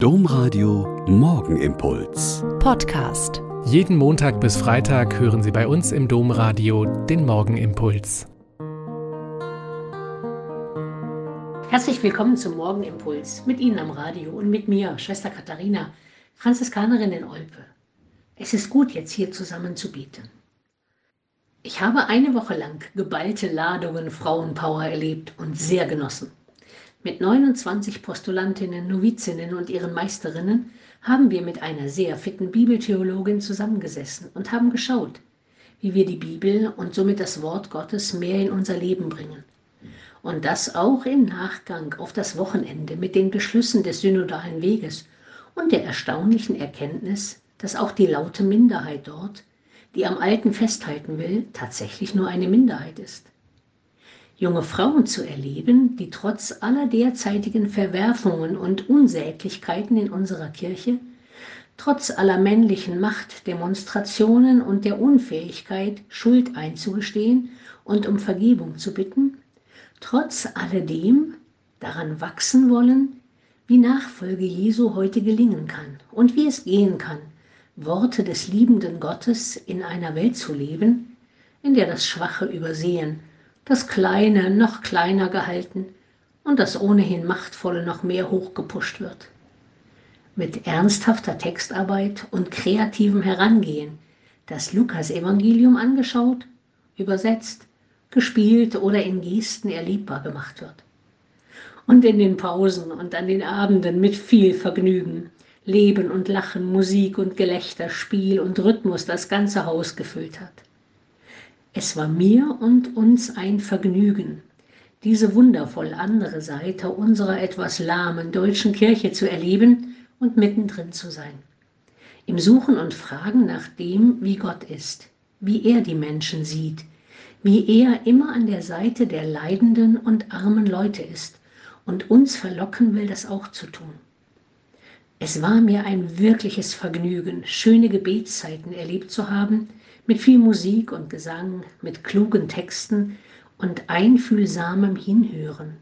Domradio Morgenimpuls. Podcast. Jeden Montag bis Freitag hören Sie bei uns im Domradio den Morgenimpuls. Herzlich willkommen zum Morgenimpuls mit Ihnen am Radio und mit mir, Schwester Katharina, Franziskanerin in Olpe. Es ist gut, jetzt hier zusammen zu beten. Ich habe eine Woche lang geballte Ladungen Frauenpower erlebt und sehr genossen. Mit 29 Postulantinnen, Novizinnen und ihren Meisterinnen haben wir mit einer sehr fitten Bibeltheologin zusammengesessen und haben geschaut, wie wir die Bibel und somit das Wort Gottes mehr in unser Leben bringen. Und das auch im Nachgang auf das Wochenende mit den Beschlüssen des synodalen Weges und der erstaunlichen Erkenntnis, dass auch die laute Minderheit dort, die am Alten festhalten will, tatsächlich nur eine Minderheit ist junge Frauen zu erleben, die trotz aller derzeitigen Verwerfungen und Unsäglichkeiten in unserer Kirche, trotz aller männlichen Machtdemonstrationen und der Unfähigkeit, Schuld einzugestehen und um Vergebung zu bitten, trotz alledem daran wachsen wollen, wie Nachfolge Jesu heute gelingen kann und wie es gehen kann, Worte des liebenden Gottes in einer Welt zu leben, in der das Schwache übersehen das Kleine noch kleiner gehalten und das ohnehin Machtvolle noch mehr hochgepusht wird. Mit ernsthafter Textarbeit und kreativem Herangehen das Lukas-Evangelium angeschaut, übersetzt, gespielt oder in Gesten erlebbar gemacht wird. Und in den Pausen und an den Abenden mit viel Vergnügen, Leben und Lachen, Musik und Gelächter, Spiel und Rhythmus das ganze Haus gefüllt hat. Es war mir und uns ein Vergnügen, diese wundervoll andere Seite unserer etwas lahmen deutschen Kirche zu erleben und mittendrin zu sein. Im Suchen und Fragen nach dem, wie Gott ist, wie er die Menschen sieht, wie er immer an der Seite der leidenden und armen Leute ist und uns verlocken will, das auch zu tun. Es war mir ein wirkliches Vergnügen, schöne Gebetszeiten erlebt zu haben, mit viel Musik und Gesang, mit klugen Texten und einfühlsamem Hinhören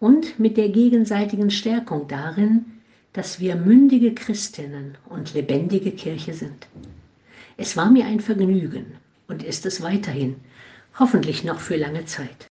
und mit der gegenseitigen Stärkung darin, dass wir mündige Christinnen und lebendige Kirche sind. Es war mir ein Vergnügen und ist es weiterhin, hoffentlich noch für lange Zeit.